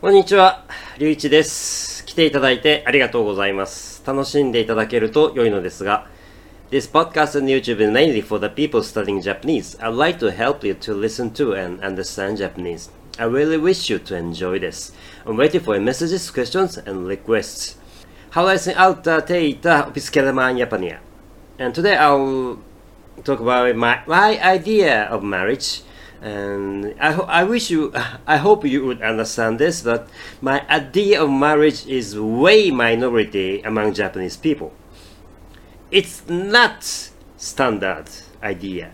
こんにちは、りゅういちです。来ていただいてありがとうございます。楽しんでいただけると良いのですが、This podcast and YouTube is mainly for the people studying Japanese. I'd like to help you to listen to and understand Japanese. I really wish you to enjoy this. I'm waiting for your messages, questions, and requests. How I sing out uh, teita opiskelema n Japania. And today I'll talk about my, my idea of marriage. And I, I wish you, I hope you would understand this, but my idea of marriage is way minority among Japanese people. It's not standard idea.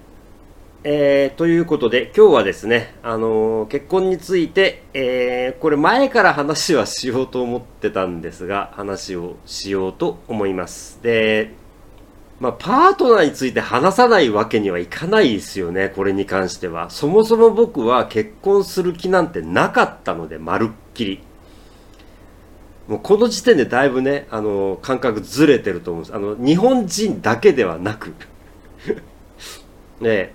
えーということで今日はですね、あのー結婚について、えーこれ前から話はしようと思ってたんですが話をしようと思いますでまあパートナーについて話さないわけにはいかないですよねこれに関してはそもそも僕は結婚する気なんてなかったのでまるっきりもうこの時点でだいぶね、あの感覚ずれてると思うんです。あの、日本人だけではなく。ね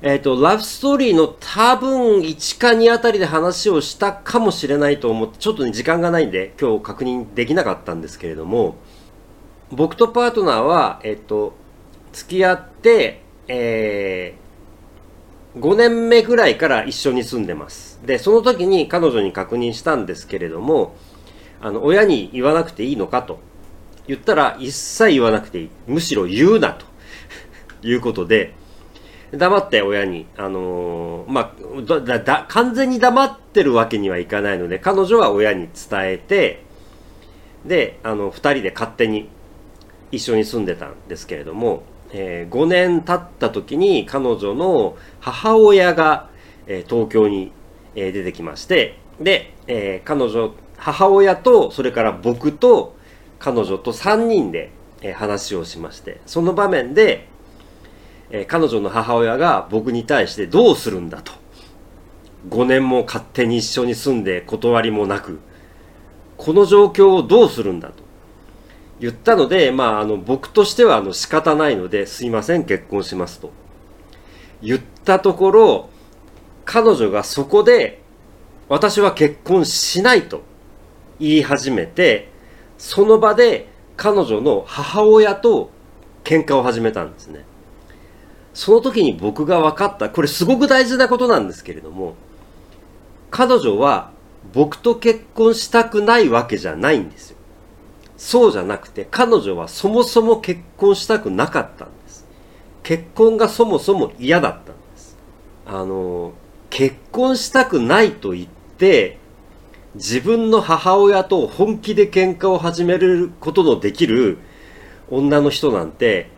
えっ、と、ラブストーリーの多分1か2あたりで話をしたかもしれないと思って、ちょっとね、時間がないんで、今日確認できなかったんですけれども、僕とパートナーは、えっ、と、付き合って、えー、5年目ぐらいから一緒に住んでます。で、その時に彼女に確認したんですけれども、あの、親に言わなくていいのかと言ったら、一切言わなくていい。むしろ言うなと いうことで、黙って親に、あのーまあ、だだ完全に黙ってるわけにはいかないので、彼女は親に伝えて、で、あの、二人で勝手に一緒に住んでたんですけれども、え5年経った時に彼女の母親が、えー東京に、えー出てきまして、で、えー彼女、母親と、それから僕と彼女と3人で、えー話をしまして、その場面で、えー彼女の母親が僕に対してどうするんだと。5年も勝手に一緒に住んで断りもなく、この状況をどうするんだと。言ったので、まあ、あの、僕としては、あの、仕方ないので、すいません、結婚しますと。言ったところ、彼女がそこで、私は結婚しないと言い始めて、その場で彼女の母親と喧嘩を始めたんですね。その時に僕が分かった、これすごく大事なことなんですけれども、彼女は僕と結婚したくないわけじゃないんですよ。そうじゃなくて、彼女はそもそも結婚したくなかったんです。結婚がそもそも嫌だったんです。あの、結婚したくないと言って、自分の母親と本気で喧嘩を始めることのできる女の人なんて、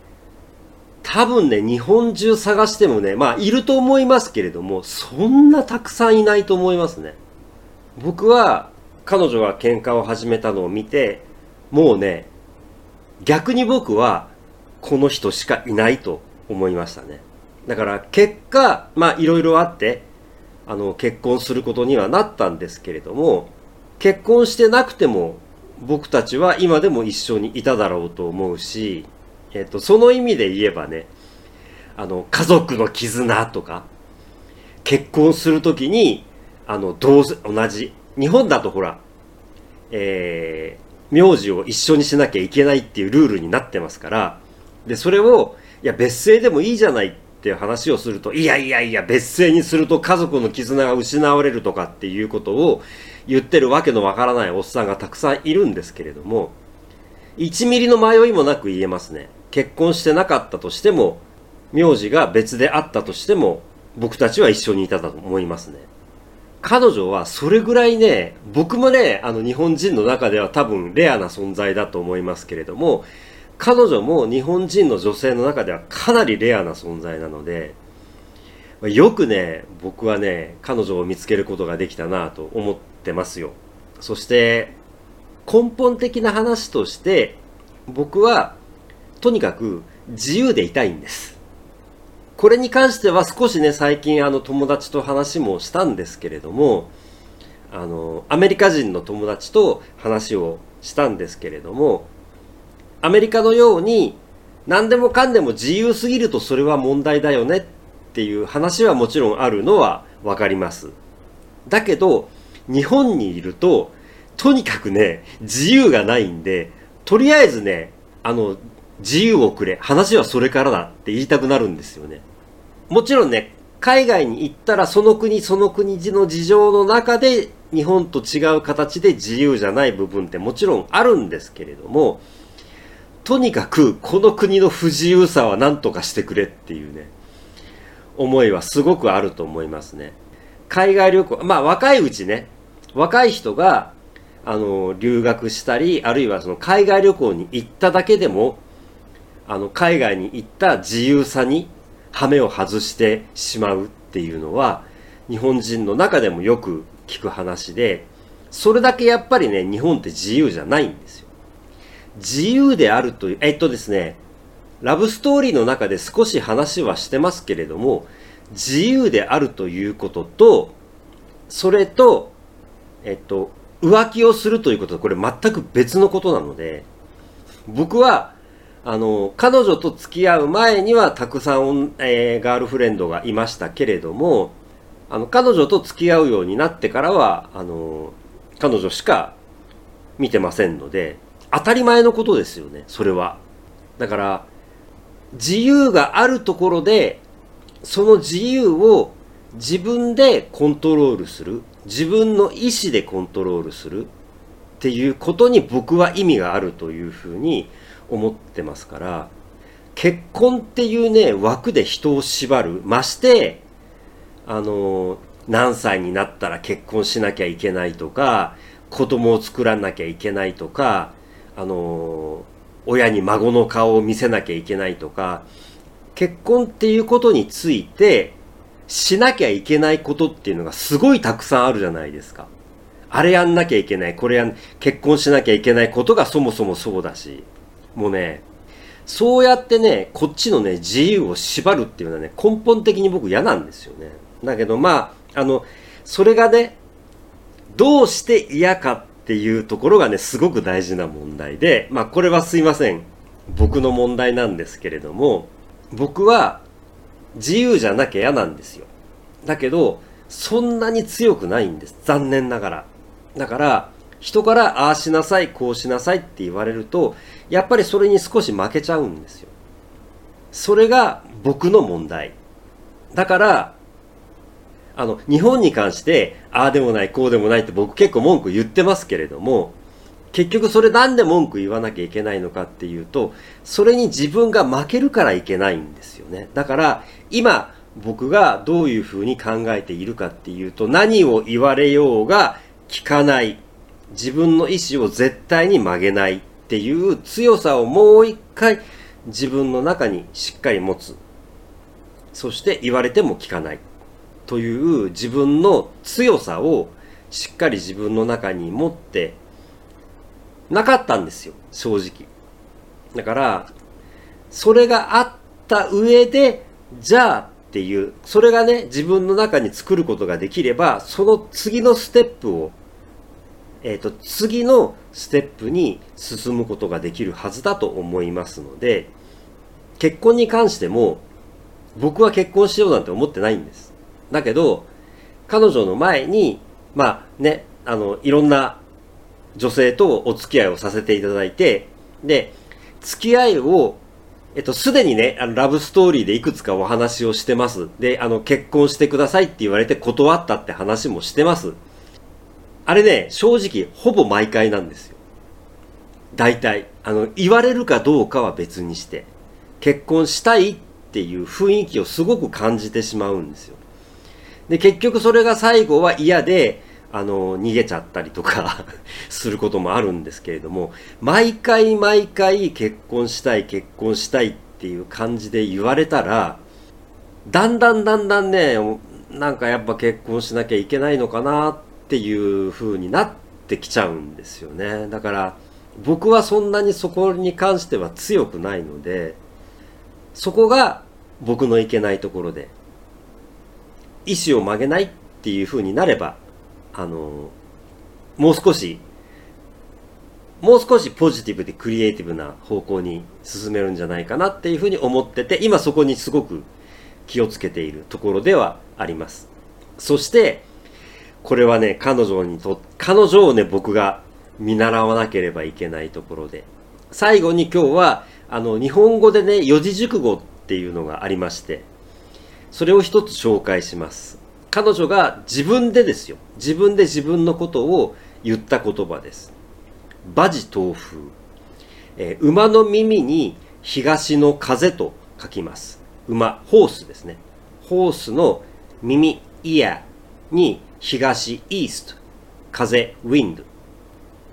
多分ね、日本中探してもね、まあ、いると思いますけれども、そんなたくさんいないと思いますね。僕は、彼女が喧嘩を始めたのを見て、もうね、逆に僕は、この人しかいないと思いましたね。だから、結果、まあ、いろいろあって、あの、結婚することにはなったんですけれども、結婚してなくても、僕たちは今でも一緒にいただろうと思うし、えっと、その意味で言えばね、あの、家族の絆とか、結婚するときに、あの、同、同じ。日本だとほら、えー、名字を一緒にしなきゃいけないっていうルールになってますから、で、それを、いや、別姓でもいいじゃないっていう話をすると、いやいやいや、別姓にすると家族の絆が失われるとかっていうことを言ってるわけのわからないおっさんがたくさんいるんですけれども、1ミリの迷いもなく言えますね。結婚してなかったとしても、名字が別であったとしても、僕たちは一緒にいたと思いますね。彼女はそれぐらいね、僕もね、あの日本人の中では多分レアな存在だと思いますけれども、彼女も日本人の女性の中ではかなりレアな存在なので、よくね、僕はね、彼女を見つけることができたなと思ってますよ。そして、根本的な話として、僕はとにかく自由でいたいんです。これに関しては少しね、最近あの友達と話もしたんですけれども、あの、アメリカ人の友達と話をしたんですけれども、アメリカのように何でもかんでも自由すぎるとそれは問題だよねっていう話はもちろんあるのはわかります。だけど、日本にいると、とにかくね、自由がないんで、とりあえずね、あの、自由をくれ。話はそれからだって言いたくなるんですよね。もちろんね、海外に行ったらその国その国の事情の中で日本と違う形で自由じゃない部分ってもちろんあるんですけれども、とにかくこの国の不自由さは何とかしてくれっていうね、思いはすごくあると思いますね。海外旅行、まあ若いうちね、若い人が、あの、留学したり、あるいはその海外旅行に行っただけでも、あの、海外に行った自由さに羽目を外してしまうっていうのは、日本人の中でもよく聞く話で、それだけやっぱりね、日本って自由じゃないんですよ。自由であるという、えっとですね、ラブストーリーの中で少し話はしてますけれども、自由であるということと、それと、えっと、浮気をするということはこれ全く別のことなので、僕はあの、彼女と付き合う前にはたくさん、えー、ガールフレンドがいましたけれども、あの、彼女と付き合うようになってからは、あの、彼女しか見てませんので、当たり前のことですよね、それは。だから、自由があるところで、その自由を自分でコントロールする、自分の意思でコントロールするっていうことに僕は意味があるというふうに思ってますから結婚っていうね枠で人を縛るましてあの何歳になったら結婚しなきゃいけないとか子供を作らなきゃいけないとかあの親に孫の顔を見せなきゃいけないとか結婚っていうことについてしなきゃいけないことっていうのがすごいたくさんあるじゃないですか。あれやんなきゃいけない、これやん、結婚しなきゃいけないことがそもそもそうだし。もうね、そうやってね、こっちのね、自由を縛るっていうのはね、根本的に僕嫌なんですよね。だけどまあ、あの、それがね、どうして嫌かっていうところがね、すごく大事な問題で、まあこれはすいません。僕の問題なんですけれども、僕は自由じゃなきゃ嫌なんですよ。だけど、そんなに強くないんです。残念ながら。だから、人からああしなさい、こうしなさいって言われると、やっぱりそれに少し負けちゃうんですよ。それが僕の問題。だから、あの、日本に関して、ああでもない、こうでもないって僕結構文句言ってますけれども、結局それなんで文句言わなきゃいけないのかっていうと、それに自分が負けるからいけないんですよね。だから、今、僕がどういうふうに考えているかっていうと、何を言われようが聞かない。自分の意思を絶対に曲げない。っていう強さをもう一回自分の中にしっかり持つ。そして言われても聞かない。という自分の強さをしっかり自分の中に持ってなかったんですよ、正直。だから、それがあった上で、じゃあっていう、それがね、自分の中に作ることができれば、その次のステップをえ、ー、と、次のステップに進むことができるはずだと思いますので、結婚に関しても、僕は結婚しようなんて思ってないんです。だけど、彼女の前に、まあね、あの、いろんな女性とお付き合いをさせていただいて、で、付き合いを、えっと、すでにね、あの、ラブストーリーでいくつかお話をしてます。で、あの、結婚してくださいって言われて断ったって話もしてます。あれね、正直、ほぼ毎回なんですよ。大体。あの、言われるかどうかは別にして、結婚したいっていう雰囲気をすごく感じてしまうんですよ。で、結局それが最後は嫌で、あの、逃げちゃったりとか することもあるんですけれども、毎回毎回結婚したい、結婚したいっていう感じで言われたら、だんだんだんだんね、なんかやっぱ結婚しなきゃいけないのかなっっていう風になってきちゃうんですよね。だから僕はそんなにそこに関しては強くないので、そこが僕のいけないところで、意思を曲げないっていう風になれば、あの、もう少し、もう少しポジティブでクリエイティブな方向に進めるんじゃないかなっていうふうに思ってて、今そこにすごく気をつけているところではあります。そして、これはね、彼女にと、彼女をね、僕が見習わなければいけないところで。最後に今日は、あの、日本語でね、四字熟語っていうのがありまして、それを一つ紹介します。彼女が自分でですよ。自分で自分のことを言った言葉です。馬事東風。えー、馬の耳に東の風と書きます。馬、ホースですね。ホースの耳、イヤーに東、イースト、風、ウィンド。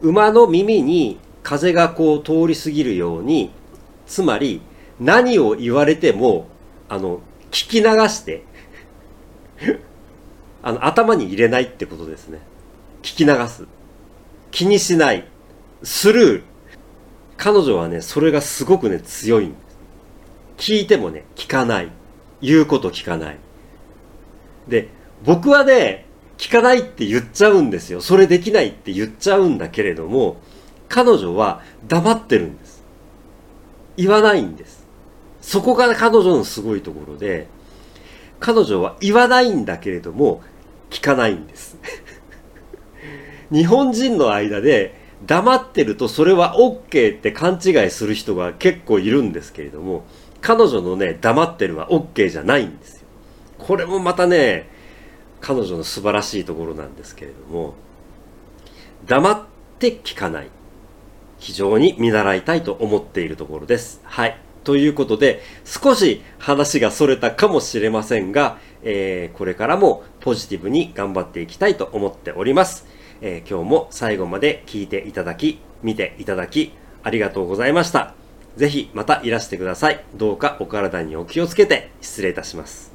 馬の耳に風がこう通り過ぎるように、つまり何を言われても、あの、聞き流して あの、頭に入れないってことですね。聞き流す。気にしない。スルー。彼女はね、それがすごくね、強いんです。聞いてもね、聞かない。言うこと聞かない。で、僕はね、聞かないって言っちゃうんですよ。それできないって言っちゃうんだけれども、彼女は黙ってるんです。言わないんです。そこが彼女のすごいところで、彼女は言わないんだけれども、聞かないんです。日本人の間で黙ってるとそれは OK って勘違いする人が結構いるんですけれども、彼女のね、黙ってるは OK じゃないんですよ。これもまたね、彼女の素晴らしいところなんですけれども、黙って聞かない。非常に見習いたいと思っているところです。はい。ということで、少し話が逸れたかもしれませんが、えー、これからもポジティブに頑張っていきたいと思っております。えー、今日も最後まで聞いていただき、見ていただき、ありがとうございました。ぜひまたいらしてください。どうかお体にお気をつけて失礼いたします。